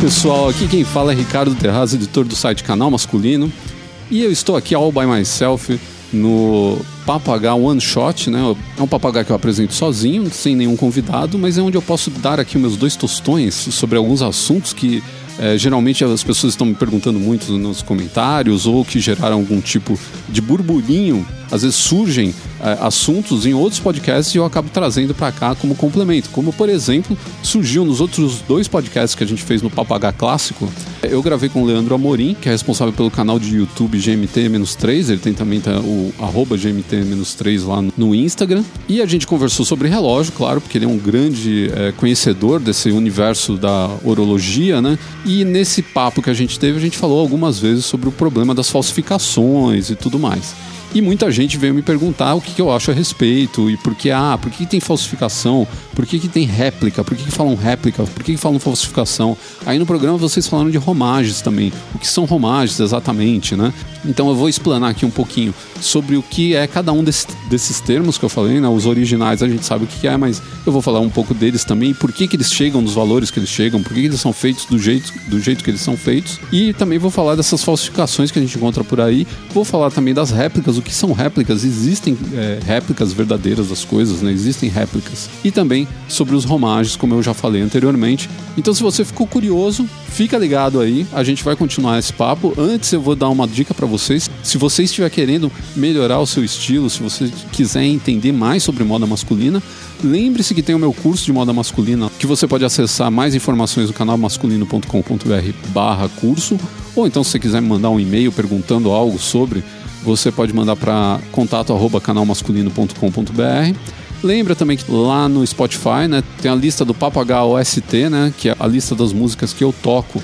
pessoal, aqui quem fala é Ricardo Terraz, editor do site Canal Masculino. E eu estou aqui all by myself no Papagaio One Shot, né? É um papagaio que eu apresento sozinho, sem nenhum convidado, mas é onde eu posso dar aqui meus dois tostões sobre alguns assuntos que é, geralmente as pessoas estão me perguntando muito nos comentários ou que geraram algum tipo de burburinho. Às vezes surgem é, assuntos em outros podcasts e eu acabo trazendo para cá como complemento. Como, por exemplo, surgiu nos outros dois podcasts que a gente fez no Papagaio Clássico. Eu gravei com o Leandro Amorim, que é responsável pelo canal de YouTube GMT-3. Ele tem também tá, o arroba GMT-3 lá no Instagram. E a gente conversou sobre relógio, claro, porque ele é um grande é, conhecedor desse universo da orologia, né? E nesse papo que a gente teve, a gente falou algumas vezes sobre o problema das falsificações e tudo mais. E muita gente veio me perguntar o que, que eu acho a respeito e por que, ah, por que, tem falsificação, por que, que tem réplica, por que, que falam réplica, por que, que falam falsificação. Aí no programa vocês falaram de romagens também, o que são romagens exatamente, né? Então eu vou explanar aqui um pouquinho sobre o que é cada um desse, desses termos que eu falei, né? Os originais a gente sabe o que é, mas eu vou falar um pouco deles também, por que, que eles chegam nos valores que eles chegam, por que, que eles são feitos do jeito, do jeito que eles são feitos. E também vou falar dessas falsificações que a gente encontra por aí. Vou falar também das réplicas, o que são réplicas, existem é, réplicas verdadeiras das coisas, né? Existem réplicas. E também sobre os romagens, como eu já falei anteriormente. Então, se você ficou curioso, fica ligado aí, a gente vai continuar esse papo. Antes, eu vou dar uma dica para vocês. Se você estiver querendo melhorar o seu estilo, se você quiser entender mais sobre moda masculina, lembre-se que tem o meu curso de moda masculina, que você pode acessar mais informações no canal masculino.com.br/barra curso. Ou então, se você quiser me mandar um e-mail perguntando algo sobre você pode mandar para contato@canalmasculino.com.br. Lembra também que lá no Spotify, né, tem a lista do Papagaio OST, né, que é a lista das músicas que eu toco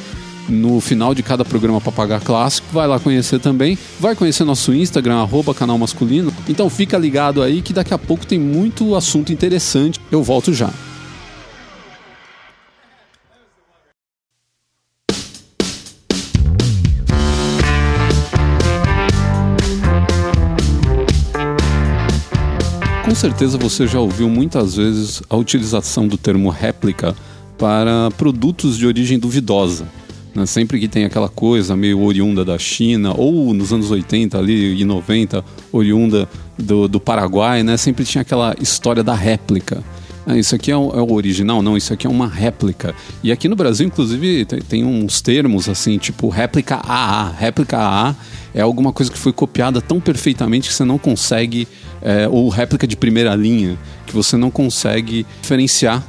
no final de cada programa Papagaio Clássico. Vai lá conhecer também. Vai conhecer nosso Instagram, arroba canal masculino. Então fica ligado aí que daqui a pouco tem muito assunto interessante. Eu volto já. Certeza você já ouviu muitas vezes a utilização do termo réplica para produtos de origem duvidosa. Né? Sempre que tem aquela coisa meio oriunda da China, ou nos anos 80 ali, e 90, oriunda do, do Paraguai, né? sempre tinha aquela história da réplica. Ah, isso aqui é o, é o, original? Não, isso aqui é uma réplica. E aqui no Brasil, inclusive, tem, tem uns termos assim, tipo réplica AA. Réplica AA é alguma coisa que foi copiada tão perfeitamente que você não consegue, é, ou réplica de primeira linha, que você não consegue diferenciar.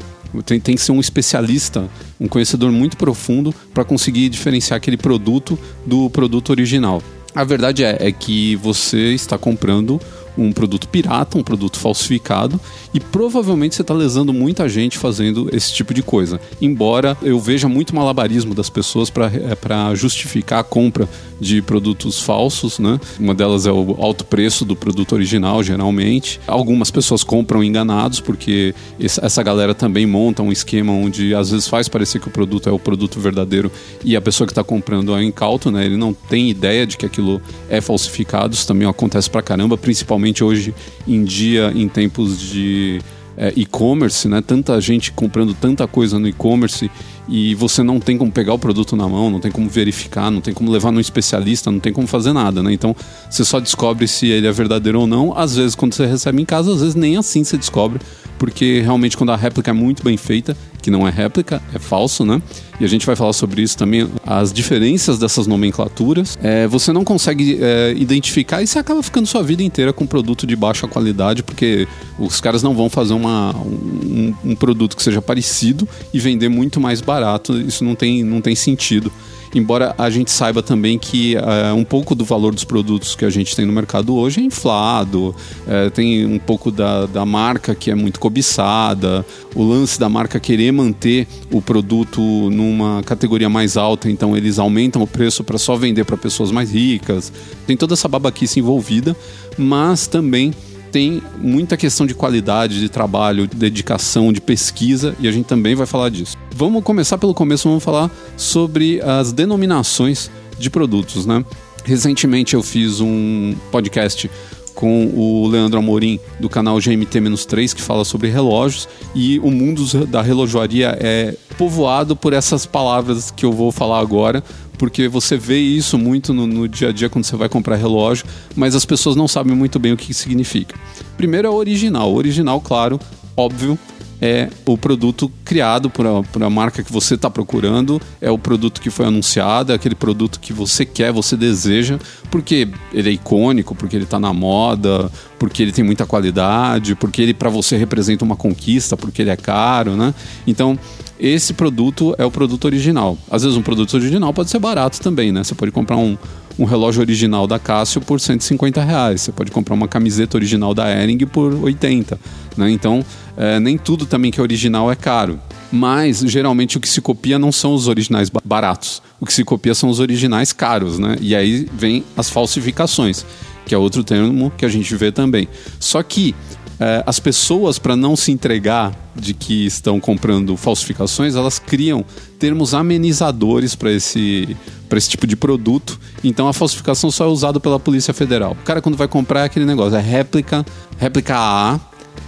Tem, tem que ser um especialista, um conhecedor muito profundo para conseguir diferenciar aquele produto do produto original. A verdade é, é que você está comprando um produto pirata, um produto falsificado, e provavelmente você está lesando muita gente fazendo esse tipo de coisa. Embora eu veja muito malabarismo das pessoas para é, justificar a compra de produtos falsos, né? Uma delas é o alto preço do produto original, geralmente. Algumas pessoas compram enganados, porque essa galera também monta um esquema onde às vezes faz parecer que o produto é o produto verdadeiro e a pessoa que está comprando é incauto, né? Ele não tem ideia de que aquilo é falsificado. Isso também acontece pra caramba, principalmente hoje em dia, em tempos de é, e-commerce, né? Tanta gente comprando tanta coisa no e-commerce e você não tem como pegar o produto na mão, não tem como verificar, não tem como levar num especialista, não tem como fazer nada, né? Então você só descobre se ele é verdadeiro ou não. Às vezes, quando você recebe em casa, às vezes nem assim você descobre, porque realmente quando a réplica é muito bem feita, que não é réplica, é falso, né? E a gente vai falar sobre isso também, as diferenças dessas nomenclaturas. É, você não consegue é, identificar e você acaba ficando sua vida inteira com produto de baixa qualidade, porque os caras não vão fazer uma, um, um produto que seja parecido e vender muito mais barato. Isso não tem, não tem sentido embora a gente saiba também que uh, um pouco do valor dos produtos que a gente tem no mercado hoje é inflado, uh, tem um pouco da, da marca que é muito cobiçada, o lance da marca querer manter o produto numa categoria mais alta, então eles aumentam o preço para só vender para pessoas mais ricas, tem toda essa babaquice envolvida, mas também tem muita questão de qualidade de trabalho, de dedicação, de pesquisa, e a gente também vai falar disso. Vamos começar pelo começo, vamos falar sobre as denominações de produtos, né? Recentemente eu fiz um podcast com o Leandro Amorim do canal GMT-3 que fala sobre relógios e o mundo da relojoaria é povoado por essas palavras que eu vou falar agora, porque você vê isso muito no, no, dia a dia quando você vai comprar relógio, mas as pessoas não sabem muito bem o que significa. Primeiro é o original. O original, claro, óbvio, é o produto criado por a, por a marca que você está procurando, é o produto que foi anunciado, é aquele produto que você quer, você deseja, porque ele é icônico, porque ele está na moda, porque ele tem muita qualidade, porque ele para você representa uma conquista, porque ele é caro, né? Então, esse produto é o produto original. Às vezes um produto original pode ser barato também, né? Você pode comprar um, um relógio original da Casio por 150 reais. Você pode comprar uma camiseta original da Ering por 80. Né? Então, é, nem tudo também que é original é caro. Mas, geralmente, o que se copia não são os originais baratos. O que se copia são os originais caros, né? E aí vem as falsificações, que é outro termo que a gente vê também. Só que é, as pessoas, para não se entregar de que estão comprando falsificações, elas criam termos amenizadores para esse, esse tipo de produto. Então a falsificação só é usada pela Polícia Federal. O cara, quando vai comprar, é aquele negócio: é réplica, réplica AA,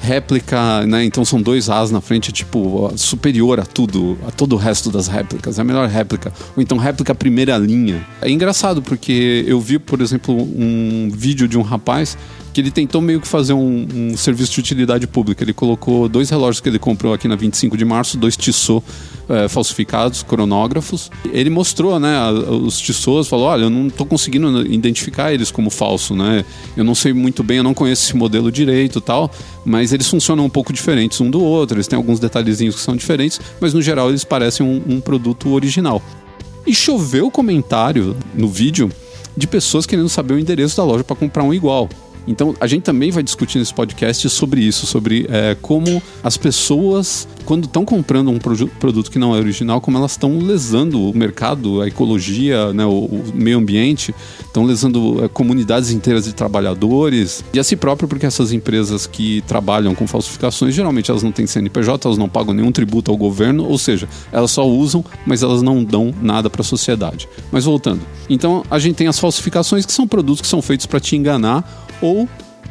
réplica, né? Então são dois As na frente, tipo, superior a tudo, a todo o resto das réplicas. É a melhor réplica. Ou então réplica primeira linha. É engraçado porque eu vi, por exemplo, um vídeo de um rapaz que ele tentou meio que fazer um, um, serviço de utilidade pública. Ele colocou dois relógios que ele comprou aqui na 25 de março, dois Tissot é, falsificados, cronógrafos. Ele mostrou, né, os Tissot, falou, olha, eu não estou conseguindo identificar eles como falso, né? Eu não sei muito bem, eu não conheço esse modelo direito tal, mas eles funcionam um pouco diferentes um do outro, eles têm alguns detalhezinhos que são diferentes, mas no geral eles parecem um, um produto original. E choveu comentário no vídeo de pessoas querendo saber o endereço da loja para comprar um igual. Então, a gente também vai discutir nesse podcast sobre isso, sobre é, como as pessoas, quando estão comprando um produto que não é original, como elas estão lesando o mercado, a ecologia, né, o, o meio ambiente, estão lesando é, comunidades inteiras de trabalhadores e a si próprio, porque essas empresas que trabalham com falsificações, geralmente elas não têm CNPJ, elas não pagam nenhum tributo ao governo, ou seja, elas só usam, mas elas não dão nada para a sociedade. Mas voltando, então a gente tem as falsificações que são produtos que são feitos para te enganar ou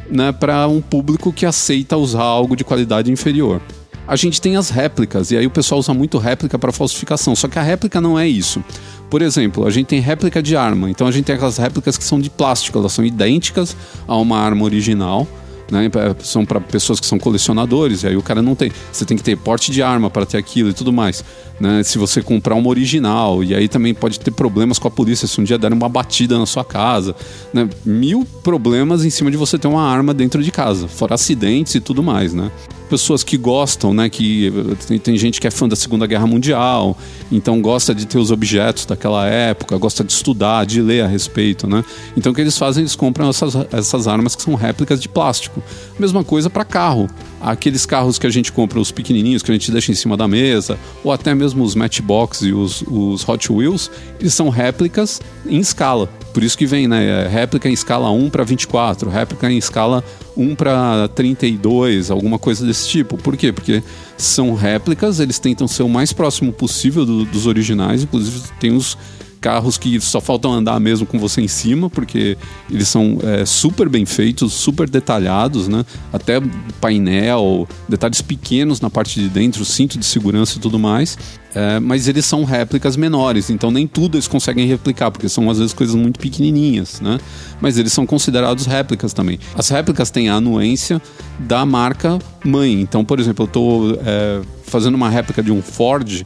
né, para um público que aceita usar algo de qualidade inferior. A gente tem as réplicas, e aí o pessoal usa muito réplica para falsificação, só que a réplica não é isso. Por exemplo, a gente tem réplica de arma, então a gente tem aquelas réplicas que são de plástico, elas são idênticas a uma arma original, né? São para pessoas que são colecionadores, e aí o cara não tem. Você tem que ter porte de arma para ter aquilo e tudo mais. Né? Se você comprar uma original, e aí também pode ter problemas com a polícia se um dia der uma batida na sua casa. Né? Mil problemas em cima de você ter uma arma dentro de casa, fora acidentes e tudo mais, né? Pessoas que gostam, né? Que tem, tem, gente que é fã da Segunda Guerra Mundial, então gosta de ter os objetos daquela época, gosta de estudar, de ler a respeito, né? Então o que eles fazem? Eles compram essas, essas armas que são réplicas de plástico. Mesma coisa para carro. Aqueles carros que a gente compra, os pequenininhos que a gente deixa em cima da mesa, ou até mesmo os Matchbox e os, os Hot Wheels, eles são réplicas em escala. Por isso que vem, né? Réplica em escala 1 para 24, réplica em escala 1 para 32, alguma coisa desse tipo. Por quê? Porque são réplicas, eles tentam ser o mais próximo possível do, dos originais, inclusive tem os carros que só faltam andar mesmo com você em cima, porque eles são é, super bem feitos, super detalhados, né? Até painel, detalhes pequenos na parte de dentro, cinto de segurança e tudo mais. É, mas eles são réplicas menores, então nem tudo eles conseguem replicar, porque são às vezes coisas muito pequenininhas, né? Mas eles são considerados réplicas também. As réplicas têm a anuência da marca mãe. Então, por exemplo, eu estou é, fazendo uma réplica de um Ford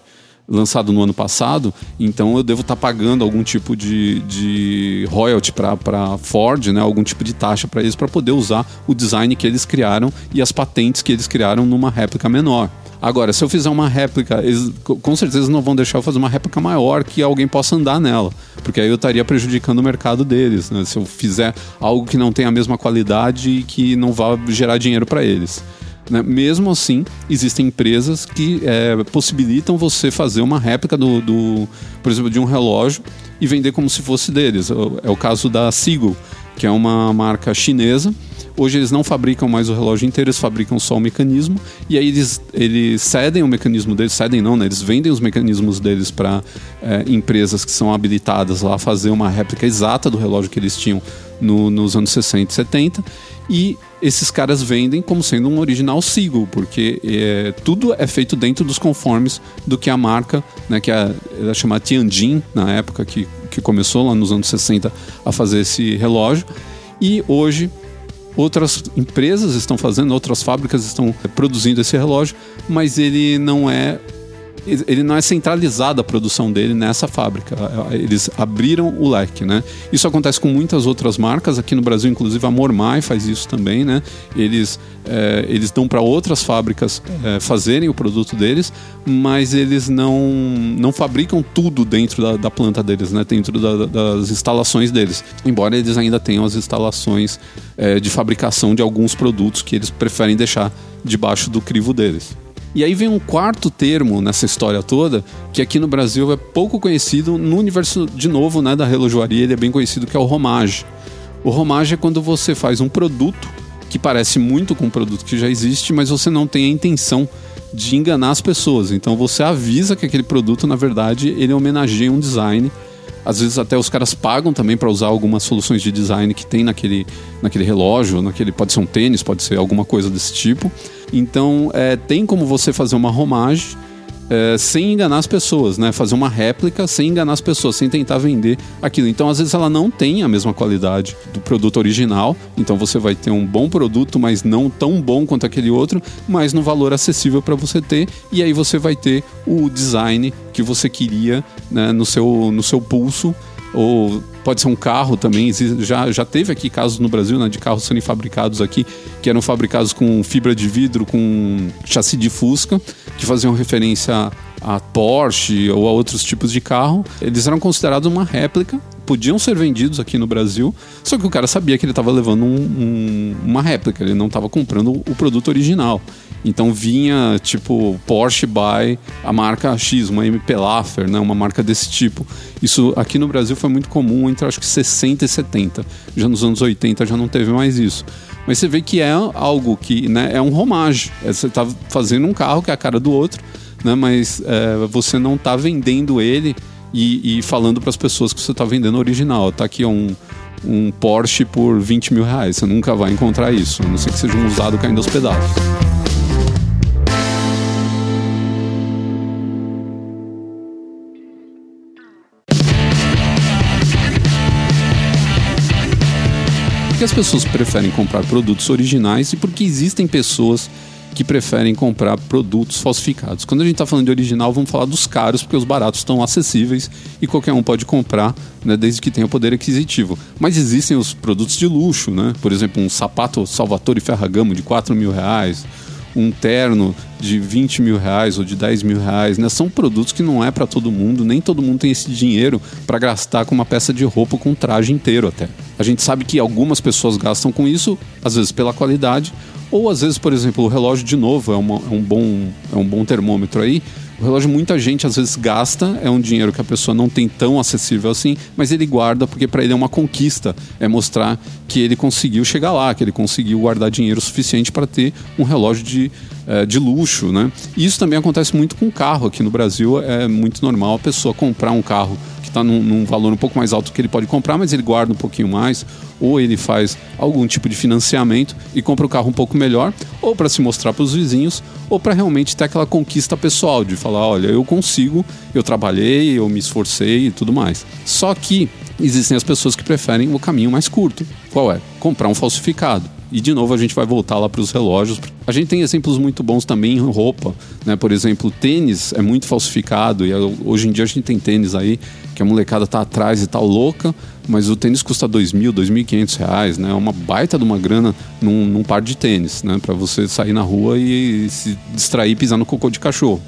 lançado no ano passado, então eu devo estar tá pagando algum tipo de, de royalty para Ford, né, algum tipo de taxa para eles para poder usar o design que eles criaram e as patentes que eles criaram numa réplica menor. Agora, se eu fizer uma réplica, eles com certeza não vão deixar eu fazer uma réplica maior que alguém possa andar nela, porque aí eu estaria prejudicando o mercado deles, né? Se eu fizer algo que não tem a mesma qualidade e que não vá gerar dinheiro para eles. Né? Mesmo assim, existem empresas que é, possibilitam você fazer uma réplica do, do, por exemplo, de um relógio e vender como se fosse deles. É o caso da Seagull, que é uma marca chinesa. Hoje eles não fabricam mais o relógio inteiro, eles fabricam só o mecanismo. E aí eles, eles cedem o mecanismo deles, cedem não, né? Eles vendem os mecanismos deles para é, empresas que são habilitadas lá a fazer uma réplica exata do relógio que eles tinham no, nos anos 60 e 70 e esses caras vendem como sendo um original Seagull, porque é, tudo é feito dentro dos conformes do que a marca, né, que a, era chamada Tianjin na época que, que começou lá nos anos 60 a fazer esse relógio. E hoje outras empresas estão fazendo, outras fábricas estão produzindo esse relógio, mas ele não é ele não é centralizada a produção dele nessa fábrica. Eles abriram o leque, né? Isso acontece com muitas outras marcas aqui no Brasil, inclusive a Mormai faz isso também, né? Eles é, eles dão para outras fábricas é, fazerem o produto deles, mas eles não não fabricam tudo dentro da, da planta deles, né? Dentro da, das instalações deles. Embora eles ainda tenham as instalações é, de fabricação de alguns produtos que eles preferem deixar debaixo do crivo deles. E aí vem um quarto termo nessa história toda, que aqui no Brasil é pouco conhecido, no universo, de novo, né, da relojoaria, ele é bem conhecido, que é o romage. O romage é quando você faz um produto que parece muito com um produto que já existe, mas você não tem a intenção de enganar as pessoas. Então você avisa que aquele produto, na verdade, ele homenageia um design às vezes até os caras pagam também para usar algumas soluções de design que tem naquele, naquele relógio, naquele pode ser um tênis, pode ser alguma coisa desse tipo. Então é, tem como você fazer uma romagem é, sem enganar as pessoas, né? Fazer uma réplica sem enganar as pessoas, sem tentar vender aquilo. Então, às vezes, ela não tem a mesma qualidade do produto original. Então, você vai ter um bom produto, mas não tão bom quanto aquele outro, mas no valor acessível para você ter. E aí você vai ter o design que você queria né, no, seu, no seu pulso ou pode ser um carro também. Já, já teve aqui casos no Brasil né, de carros sendo fabricados aqui que eram fabricados com fibra de vidro, com chassi de Fusca, que faziam referência a Porsche ou a outros tipos de carro. Eles eram considerados uma réplica, podiam ser vendidos aqui no Brasil, só que o cara sabia que ele estava levando um, um, uma réplica, ele não estava comprando o produto original. Então vinha tipo Porsche by a marca X, uma MP Laffer, né, uma marca desse tipo. Isso aqui no Brasil foi muito comum entre acho que 60 e 70. Já nos anos 80 já não teve mais isso. Mas você vê que é algo que né, é um romage. É, você está fazendo um carro que é a cara do outro, né, mas é, você não está vendendo ele e, e falando para as pessoas que você está vendendo original. Tá aqui um, um Porsche por 20 mil reais. Você nunca vai encontrar isso, a não ser que seja um usado caindo aos pedaços. que as pessoas preferem comprar produtos originais e por que existem pessoas que preferem comprar produtos falsificados. Quando a gente está falando de original, vamos falar dos caros, porque os baratos estão acessíveis e qualquer um pode comprar, né, desde que tenha poder aquisitivo. Mas existem os produtos de luxo, né? Por exemplo, um sapato Salvatore Ferragamo de 4 mil reais, um terno de 20 mil reais ou de 10 mil reais, né? São produtos que não é para todo mundo, nem todo mundo tem esse dinheiro para gastar com uma peça de roupa com um traje inteiro até. A gente sabe que algumas pessoas gastam com isso, às vezes pela qualidade, ou às vezes, por exemplo, o relógio de novo é, uma, é um, bom, é um bom termômetro aí. O relógio muita gente às vezes gasta, é um dinheiro que a pessoa não tem tão acessível assim, mas ele guarda porque para ele é uma conquista, é mostrar que ele conseguiu chegar lá, que ele conseguiu guardar dinheiro suficiente para ter um relógio de, é, de luxo, né? E isso também acontece muito com carro aqui no Brasil, é muito normal a pessoa comprar um carro está num, num, valor um pouco mais alto que ele pode comprar, mas ele guarda um pouquinho mais, ou ele faz algum tipo de financiamento e compra o carro um pouco melhor, ou para se mostrar para os vizinhos, ou para realmente ter aquela conquista pessoal de falar, olha, eu consigo, eu trabalhei, eu me esforcei e tudo mais. Só que existem as pessoas que preferem o caminho mais curto. Qual é? Comprar um falsificado. E de novo a gente vai voltar lá para os relógios. A gente tem exemplos muito bons também em roupa, né? Por exemplo, tênis é muito falsificado e hoje em dia a gente tem tênis aí que a molecada tá atrás e tal louca, mas o tênis custa dois mil, dois mil e quinhentos reais, né? É uma baita de uma grana num, num par de tênis, né? Para você sair na rua e, se distrair pisando no cocô de cachorro.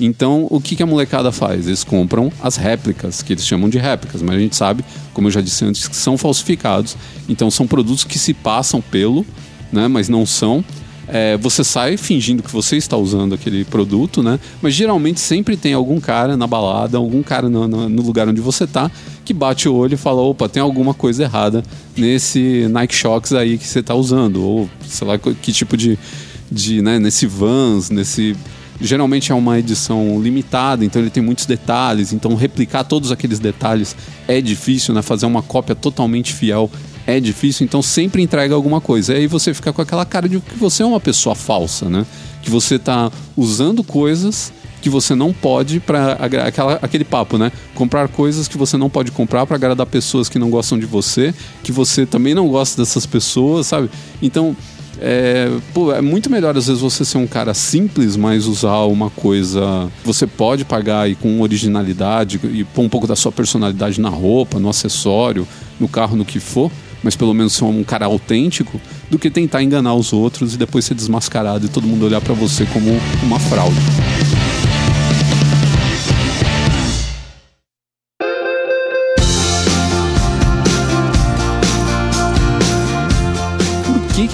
Então, o que, que a molecada faz? Eles compram as réplicas, que eles chamam de réplicas, mas a gente sabe, como eu já disse antes, que são falsificados. Então, são produtos que se passam pelo, né, mas não são. é, você sai fingindo que você está usando aquele produto, né? Mas geralmente sempre tem algum cara na balada, algum cara no, no, no lugar onde você tá, que bate o olho e fala: opa, tem alguma coisa errada nesse Nike Shox aí que você está usando, ou sei lá que tipo de. de né, nesse Vans, nesse geralmente é uma edição limitada, então ele tem muitos detalhes, então replicar todos aqueles detalhes é difícil, né? Fazer uma cópia totalmente fiel é difícil, então sempre entrega alguma coisa. E aí você fica com aquela cara de que você é uma pessoa falsa, né? Que você está usando coisas que você não pode para aquele papo, né? Comprar coisas que você não pode comprar para agradar pessoas que não gostam de você, que você também não gosta dessas pessoas, sabe? Então, é, pô, é muito melhor às vezes você ser um cara simples, mas usar uma coisa você pode pagar e com originalidade e pôr um pouco da sua personalidade na roupa, no acessório, no carro, no que for, mas pelo menos ser um cara autêntico, do que tentar enganar os outros e depois ser desmascarado e todo mundo olhar para você como uma fraude.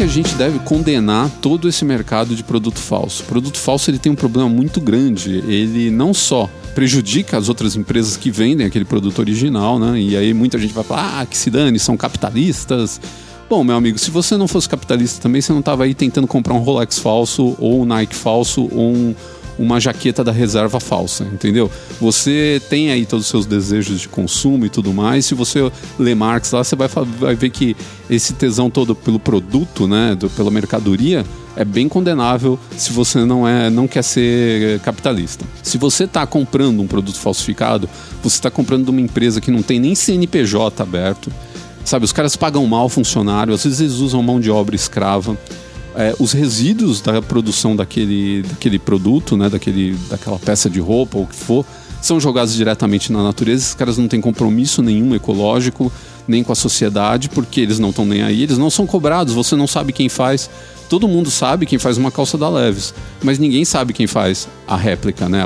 Que a gente deve condenar todo esse mercado de produto falso? O produto falso ele tem um problema muito grande. Ele não só prejudica as outras empresas que vendem aquele produto original, né? E aí muita gente vai falar, ah, que se dane, são capitalistas. Bom, meu amigo, se você não fosse capitalista também, você não estava aí tentando comprar um Rolex falso, ou um Nike falso, ou um, uma jaqueta da reserva falsa, entendeu? Você tem aí todos os seus desejos de consumo e tudo mais. Se você ler Marx lá, você vai, vai ver que esse tesão todo pelo produto, né, do, pela mercadoria, é bem condenável se você não é não quer ser capitalista. Se você está comprando um produto falsificado, você está comprando de uma empresa que não tem nem CNPJ aberto. Sabe, os caras pagam mal funcionário, às vezes eles usam mão de obra escrava é, os resíduos da produção daquele, daquele produto, né, daquele, daquela peça de roupa ou o que for, são jogados diretamente na natureza. Esses caras não têm compromisso nenhum ecológico, nem com a sociedade, porque eles não estão nem aí, eles não são cobrados, você não sabe quem faz. Todo mundo sabe quem faz uma calça da Leves, mas ninguém sabe quem faz a réplica, né?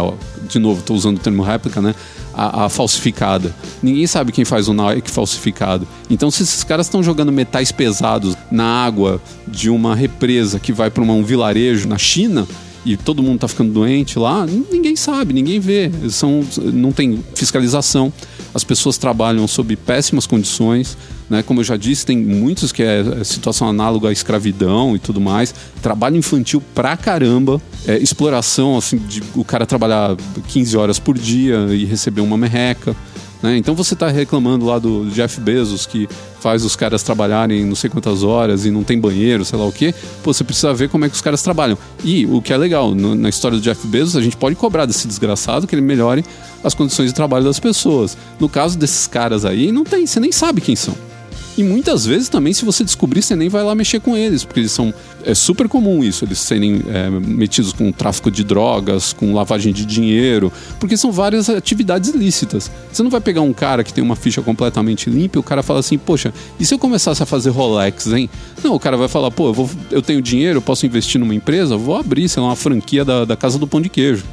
De novo, estou usando o termo réplica, né? A, a, falsificada. Ninguém sabe quem faz o Nike falsificado. Então, se esses caras estão jogando metais pesados na água de uma represa que vai para um vilarejo na China, e todo mundo está ficando doente lá, ninguém sabe, ninguém vê. São, não tem fiscalização. As pessoas trabalham sob péssimas condições. Né? Como eu já disse, tem muitos que é, é situação análoga à escravidão e tudo mais. Trabalho infantil pra caramba. É, exploração, assim, de o cara trabalhar 15 horas por dia e receber uma merreca. Né? Então você está reclamando lá do Jeff Bezos que faz os caras trabalharem não sei quantas horas e não tem banheiro, sei lá o quê. Pô, você precisa ver como é que os caras trabalham. E o que é legal, no, na história do Jeff Bezos, a gente pode cobrar desse desgraçado que ele melhore as condições de trabalho das pessoas. No caso desses caras aí, não tem, você nem sabe quem são. E muitas vezes também, se você descobrir, você nem vai lá mexer com eles, porque eles são. É super comum isso, eles serem é, metidos com tráfico de drogas, com lavagem de dinheiro, porque são várias atividades ilícitas. Você não vai pegar um cara que tem uma ficha completamente limpa e o cara fala assim, poxa, e se eu começasse a fazer Rolex, hein? Não, o cara vai falar, pô, eu, vou, eu tenho dinheiro, eu posso investir numa empresa, vou abrir, sei lá, uma franquia da, da Casa do Pão de Queijo.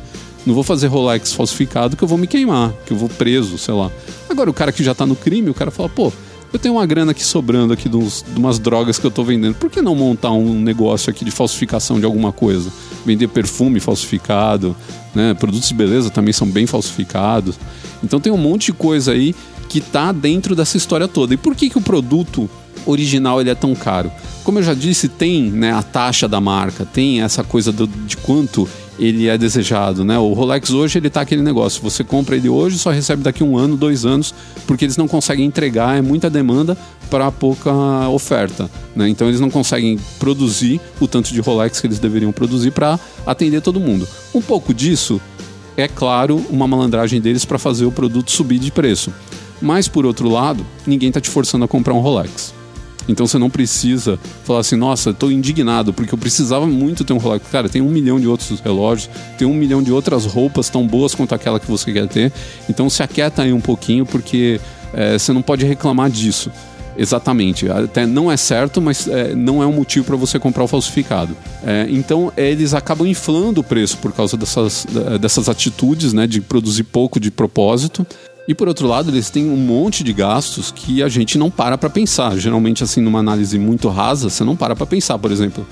Não vou fazer Rolex falsificado que eu vou me queimar, que eu vou preso, sei lá. Agora, o cara que já tá no crime, o cara fala, pô, eu tenho uma grana aqui sobrando aqui de, uns, de umas drogas que eu tô vendendo. Por que não montar um negócio aqui de falsificação de alguma coisa? Vender perfume falsificado, né? Produtos de beleza também são bem falsificados. Então tem um monte de coisa aí que tá dentro dessa história toda. E por que, que o produto original ele é tão caro? Como eu já disse, tem né, a taxa da marca, tem essa coisa do, de quanto ele é desejado, né? O Rolex hoje ele tá aquele negócio, você compra ele hoje só recebe daqui um ano, dois anos, porque eles não conseguem entregar, é muita demanda para pouca oferta, né? Então eles não conseguem produzir o tanto de Rolex que eles deveriam produzir para atender todo mundo. Um pouco disso é claro uma malandragem deles para fazer o produto subir de preço. Mas por outro lado, ninguém está te forçando a comprar um Rolex. Então você não precisa falar assim, nossa, estou indignado porque eu precisava muito ter um relógio. Cara, tem um milhão de outros relógios, tem um milhão de outras roupas tão boas quanto aquela que você quer ter. Então se aquieta aí um pouquinho porque é, você não pode reclamar disso. Exatamente. Até não é certo, mas é, não é um motivo para você comprar o falsificado. É, então, eles acabam inflando o preço por causa dessas, dessas atitudes, né, de produzir pouco de propósito. E por outro lado, eles têm um monte de gastos que a gente não para para pensar. Geralmente, assim, numa análise muito rasa, você não para para pensar, por exemplo,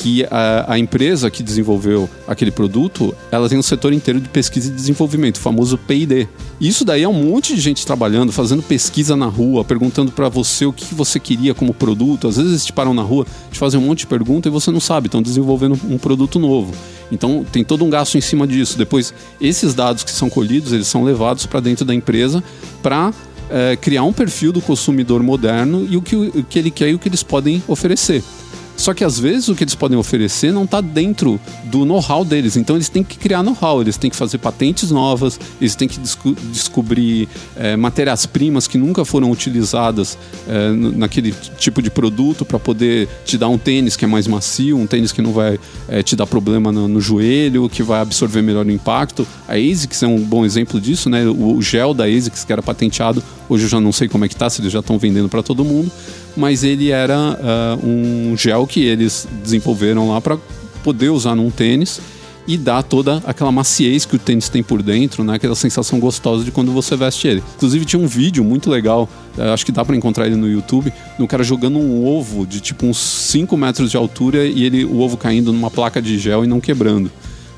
que a, a, empresa que desenvolveu aquele produto, ela tem um setor inteiro de pesquisa e desenvolvimento, o famoso P&D. Isso daí é um monte de gente trabalhando, fazendo pesquisa na rua, perguntando para você o que você queria como produto. Às vezes eles te param na rua, te fazem um monte de pergunta e você não sabe, estão desenvolvendo um produto novo. Então tem todo um gasto em cima disso. Depois, esses dados que são colhidos, eles são levados para dentro da empresa para é, eh, criar um perfil do consumidor moderno e o que, o que ele quer e o que eles podem oferecer. Só que às vezes o que eles podem oferecer não está dentro do know-how deles. Então eles têm que criar know-how, eles têm que fazer patentes novas, eles têm que desco descobrir é, matérias-primas que nunca foram utilizadas é, naquele tipo de produto para poder te dar um tênis que é mais macio, um tênis que não vai é, te dar problema no, no, joelho, que vai absorver melhor o impacto. A ASICS é um bom exemplo disso, né? O, o gel da ASICS que era patenteado, hoje eu já não sei como é que está, se eles já estão vendendo para todo mundo mas ele era uh, um gel que eles desenvolveram lá para poder usar num tênis e dar toda aquela maciez que o tênis tem por dentro, né? Aquela sensação gostosa de quando você veste ele. Inclusive tinha um vídeo muito legal, uh, acho que dá para encontrar ele no YouTube, no cara jogando um ovo de tipo uns 5 metros de altura e ele o ovo caindo numa placa de gel e não quebrando.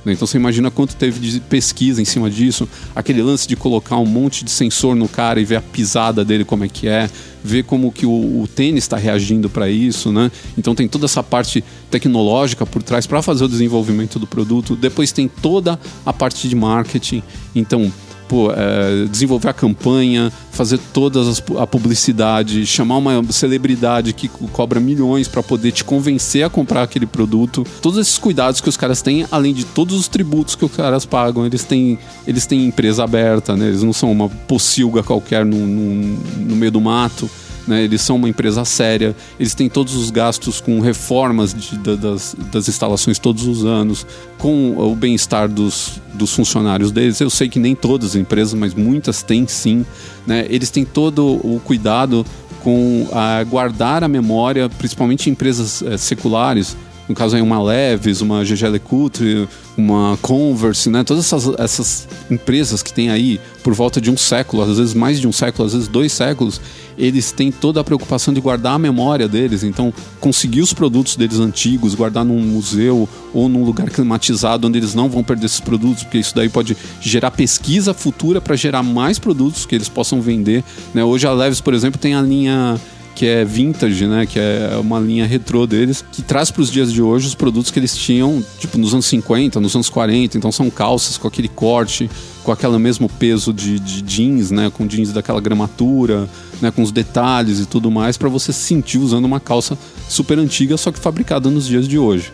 Né? Então você imagina quanto teve de pesquisa em cima disso, aquele lance de colocar um monte de sensor no cara e ver a pisada dele como é que é, ver como que o, o tênis está reagindo para isso, né? Então tem toda essa parte tecnológica por trás para fazer o desenvolvimento do produto. Depois tem toda a parte de marketing. Então tipo, é, desenvolver a campanha, fazer toda a publicidade, chamar uma celebridade que cobra milhões para poder te convencer a comprar aquele produto. Todos esses cuidados que os caras têm, além de todos os tributos que os caras pagam, eles têm, eles têm empresa aberta, né? Eles não são uma pocilga qualquer no, no, no meio do mato. Né? Eles são uma empresa séria, eles têm todos os gastos com reformas de, das, das instalações todos os anos, com o bem-estar dos, dos funcionários deles. Eu sei que nem todas as empresas, mas muitas têm sim. Né? Eles têm todo o cuidado com a guardar a memória, principalmente em empresas é, seculares, no caso aí uma Leves, uma GG LeCoultre, uma Converse, né? Todas essas, essas empresas que tem aí por volta de um século, às vezes mais de um século, às vezes dois séculos, eles têm toda a preocupação de guardar a memória deles. Então, conseguir os produtos deles antigos, guardar num museu ou num lugar climatizado onde eles não vão perder esses produtos, porque isso daí pode gerar pesquisa futura para gerar mais produtos que eles possam vender. Né? Hoje a Leves, por exemplo, tem a linha que é vintage, né? Que é uma linha retrô deles, que traz para os dias de hoje os produtos que eles tinham, tipo, nos anos 50, nos anos 40. Então são calças com aquele corte, com aquele mesmo peso de, de jeans, né? Com jeans daquela gramatura, né? Com os detalhes e tudo mais, para você se sentir usando uma calça super antiga, só que fabricada nos dias de hoje.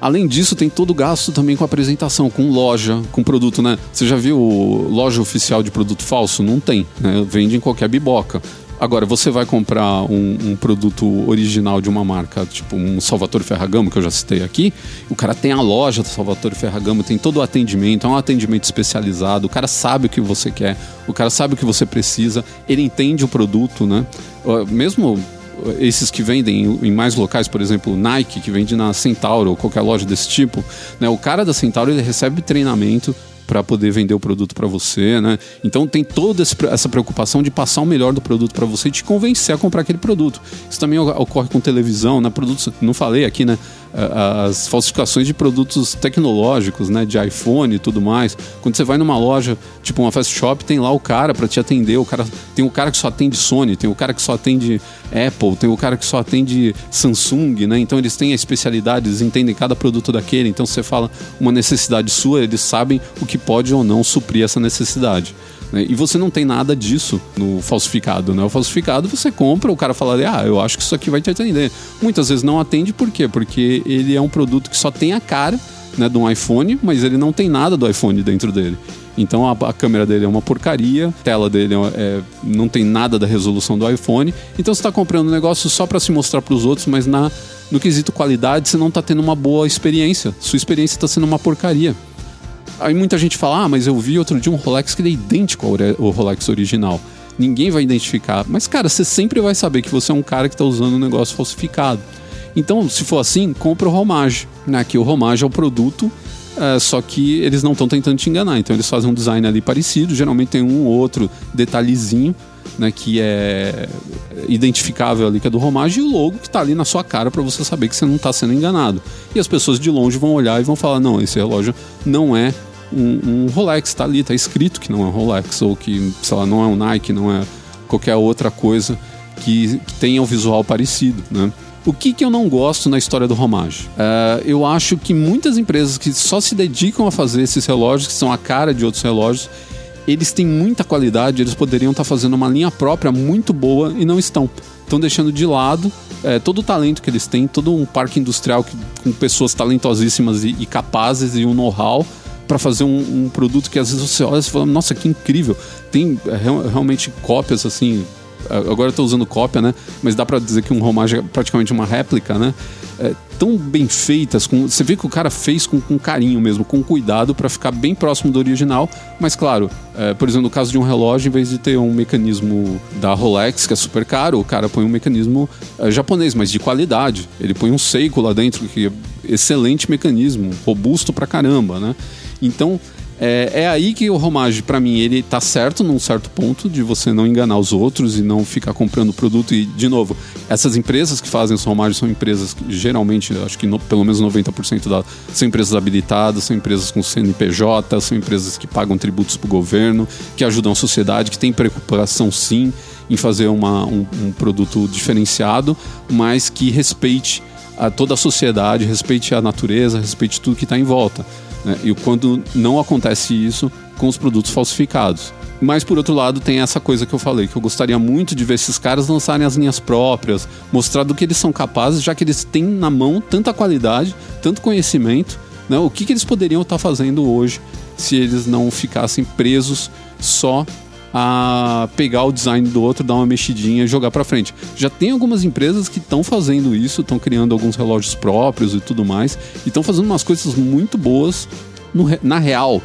Além disso, tem todo o gasto também com apresentação, com loja, com produto, né? Você já viu loja oficial de produto falso? Não tem, né? Vende em qualquer biboca. Agora, você vai comprar um, um, produto original de uma marca, tipo um Salvatore Ferragamo, que eu já citei aqui, o cara tem a loja do Salvatore Ferragamo, tem todo o atendimento, é um atendimento especializado, o cara sabe o que você quer, o cara sabe o que você precisa, ele entende o produto, né? Mesmo esses que vendem em mais locais, por exemplo, Nike, que vende na Centauro ou qualquer loja desse tipo, né? O cara da Centauro ele recebe treinamento para poder vender o produto para você, né? Então tem toda essa preocupação de passar o melhor do produto para você e te convencer a comprar aquele produto. Isso também ocorre com televisão, né? Produtos, não falei aqui, né? As falsificações de produtos tecnológicos, né, de iPhone e tudo mais. Quando você vai numa loja, tipo uma fast shop, tem lá o cara para te atender, o cara tem o cara que só atende Sony, tem o cara que só atende Apple, tem o cara que só atende Samsung, né? Então eles têm a especialidade, eles entendem cada produto daquele. Então você fala uma necessidade sua, eles sabem o que pode ou não suprir essa necessidade. Né? E você não tem nada disso no falsificado, né? O falsificado você compra, o cara fala, ah, eu acho que isso aqui vai te atender. Muitas vezes não atende, por quê? Porque ele é um produto que só tem a cara né, de um iPhone, mas ele não tem nada do iPhone dentro dele. Então a, a, câmera dele é uma porcaria, a tela dele é, é, não tem nada da resolução do iPhone. Então você está comprando um negócio só para se mostrar para os outros, mas na, no quesito qualidade você não está tendo uma boa experiência. Sua experiência está sendo uma porcaria. Aí muita gente fala, ah, mas eu vi outro dia um Rolex que é idêntico ao Rolex original. Ninguém vai identificar. Mas, cara, você sempre vai saber que você é um cara que está usando um negócio falsificado. Então, se for assim, compra o Romage. Né? Que o Romage é o produto, é, só que eles não estão tentando te enganar. Então, eles fazem um design ali parecido. Geralmente tem um ou outro detalhezinho né, que é identificável ali, que é do Romage, e o logo que está ali na sua cara para você saber que você não está sendo enganado. E as pessoas de longe vão olhar e vão falar: não, esse relógio não é um, um Rolex, está ali, está escrito que não é um Rolex, ou que, sei lá, não é um Nike, não é qualquer outra coisa que, que tenha um visual parecido, né? O que, que eu não gosto na história do Romage? Uh, eu acho que muitas empresas que só se dedicam a fazer esses relógios, que são a cara de outros relógios, eles têm muita qualidade, eles poderiam estar fazendo uma linha própria muito boa e não estão. Estão deixando de lado é, todo o talento que eles têm, todo um parque industrial que, com pessoas talentosíssimas e, e capazes e um know-how para fazer um, um, produto que às vezes você olha e fala, nossa, que incrível. Tem é, realmente cópias assim. Agora eu estou usando cópia, né? Mas dá para dizer que um romage é praticamente uma réplica, né? É, tão bem feitas, com, você vê que o cara fez com, com carinho mesmo, com cuidado para ficar bem próximo do original. Mas claro, é, por exemplo, no caso de um relógio, em vez de ter um mecanismo da Rolex, que é super caro, o cara põe um mecanismo é, japonês, mas de qualidade. Ele põe um Seiko lá dentro, que é excelente mecanismo, robusto pra caramba, né? Então, é, é, aí que o Romage, para mim, ele tá certo num certo ponto de você não enganar os outros e não ficar comprando produto. E, de novo, essas empresas que fazem os Romages são empresas que geralmente, acho que no, pelo menos 90% da, são empresas habilitadas, são empresas com CNPJ, são empresas que pagam tributos para o governo, que ajudam a sociedade, que têm preocupação sim em fazer uma, um, um produto diferenciado, mas que respeite a toda a sociedade, respeite a natureza, respeite tudo que está em volta. Né? E quando não acontece isso com os produtos falsificados. Mas por outro lado, tem essa coisa que eu falei, que eu gostaria muito de ver esses caras lançarem as linhas próprias, mostrar do que eles são capazes, já que eles têm na mão tanta qualidade, tanto conhecimento, né? o que, que eles poderiam estar fazendo hoje se eles não ficassem presos só a pegar o design do outro, dar uma mexidinha e jogar para frente. Já tem algumas empresas que estão fazendo isso, estão criando alguns relógios próprios e tudo mais, e estão fazendo umas coisas muito boas no, na real.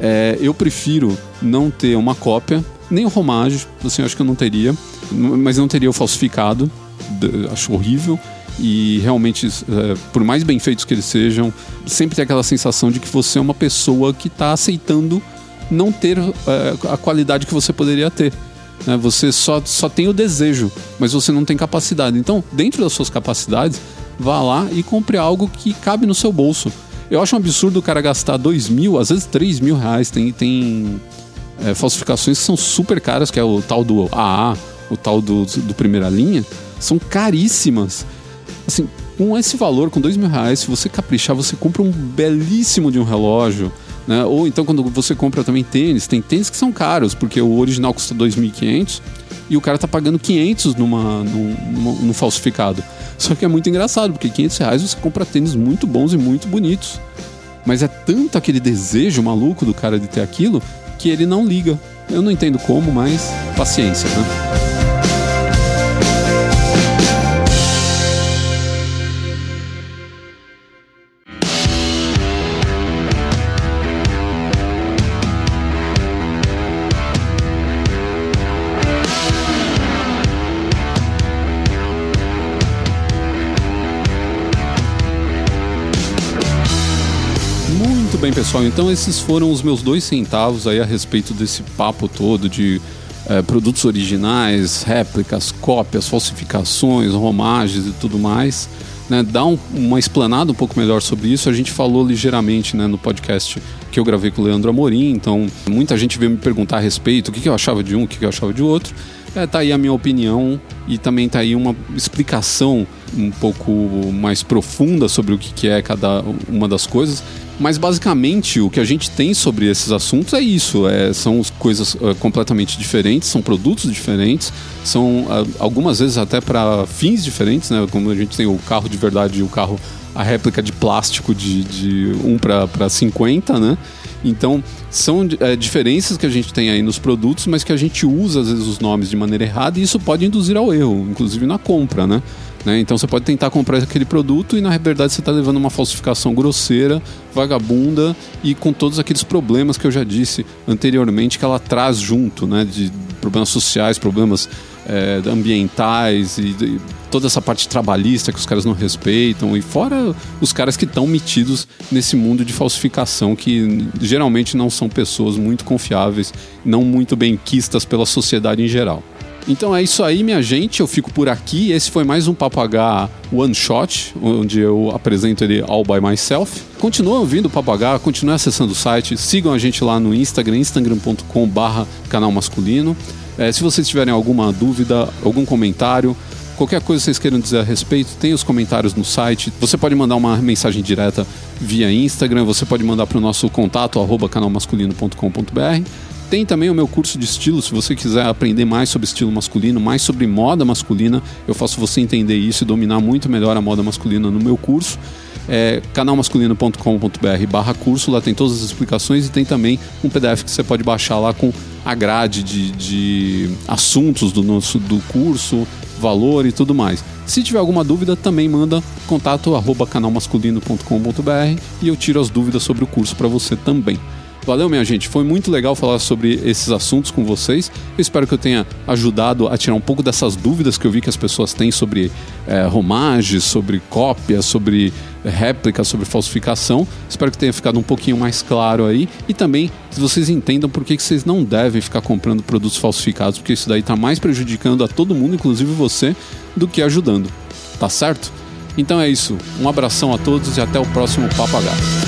É, eu prefiro não ter uma cópia, nem o romage, assim, acho que eu não teria, mas não teria o falsificado, acho horrível. E realmente, é, por mais bem feitos que eles sejam, sempre tem aquela sensação de que você é uma pessoa que está aceitando não ter uh, a qualidade que você poderia ter. Né? Você só, só tem o desejo, mas você não tem capacidade. Então, dentro das suas capacidades, vá lá e compre algo que cabe no seu bolso. Eu acho um absurdo o cara gastar dois mil, às vezes três mil reais. Tem, tem é, falsificações que são super caras, que é o tal do AA, o tal do, do primeira linha, são caríssimas. Assim, com esse valor, com dois mil reais, se você caprichar, você compra um belíssimo de um relógio, né? Ou então quando você compra também tênis, tem tênis que são caros, porque o original custa 2.500 e o cara tá pagando 500 numa, numa, num falsificado. Só que é muito engraçado, porque 500 reais você compra tênis muito bons e muito bonitos. Mas é tanto aquele desejo maluco do cara de ter aquilo que ele não liga. Eu não entendo como, mas paciência, né? Bem, pessoal. Então esses foram os meus dois centavos aí a respeito desse papo todo de é, produtos originais, réplicas, cópias, falsificações, romagens e tudo mais. Né, dar um, uma explanada um pouco melhor sobre isso. A gente falou ligeiramente né, no podcast que eu gravei com o Leandro Amorim, então muita gente veio me perguntar a respeito o que, que eu achava de um, o que, que eu achava de outro. É, tá aí a minha opinião e também tá aí uma explicação um pouco mais profunda sobre o que, é cada uma das coisas. Mas basicamente o que a gente tem sobre esses assuntos é isso: é, são coisas é, completamente diferentes, são produtos diferentes, são é, algumas vezes até para fins diferentes, né? Como a gente tem o carro de verdade e o carro, a réplica de plástico de, de 1 para 50, né? Então, são é, diferenças que a gente tem aí nos produtos, mas que a gente usa às vezes os nomes de maneira errada e isso pode induzir ao erro, inclusive na compra, né? Né? Então você pode tentar comprar aquele produto e na verdade você está levando uma falsificação grosseira, vagabunda e com todos aqueles problemas que eu já disse anteriormente que ela traz junto, né? de problemas sociais, problemas é, ambientais e, e, toda essa parte trabalhista que os caras não respeitam e fora os caras que estão metidos nesse mundo de falsificação que geralmente não são pessoas muito confiáveis, não muito bem quistas pela sociedade em geral. Então é isso aí, minha gente. Eu fico por aqui. Esse foi mais um Papo H One Shot, onde eu apresento ele all by myself. Continua ouvindo o Papo H, continue acessando o site. Sigam a gente lá no Instagram, instagram.com/barra canal masculino. É, se vocês tiverem alguma dúvida, algum comentário, qualquer coisa que vocês queiram dizer a respeito, tem os comentários no site. Você pode mandar uma mensagem direta via Instagram, você pode mandar para o nosso contato, arroba canalmasculino.com.br. Tem também o meu curso de estilo, se você quiser aprender mais sobre estilo masculino, mais sobre moda masculina, eu faço você entender isso e dominar muito melhor a moda masculina no meu curso. É canalmasculino.com.br barra curso, lá tem todas as explicações e tem também um PDF que você pode baixar lá com a grade de, de assuntos do nosso do curso, valor e tudo mais. Se tiver alguma dúvida, também manda contato arroba canalmasculino.com.br e eu tiro as dúvidas sobre o curso para você também. Valeu, minha gente. Foi muito legal falar sobre esses assuntos com vocês. Eu espero que eu tenha ajudado a tirar um pouco dessas dúvidas que eu vi que as pessoas têm sobre é, romagem, sobre cópia, sobre réplica, sobre falsificação. Espero que tenha ficado um pouquinho mais claro aí. E também que vocês entendam por que vocês não devem ficar comprando produtos falsificados, porque isso daí está mais prejudicando a todo mundo, inclusive você, do que ajudando. Tá certo? Então é isso. Um abração a todos e até o próximo H.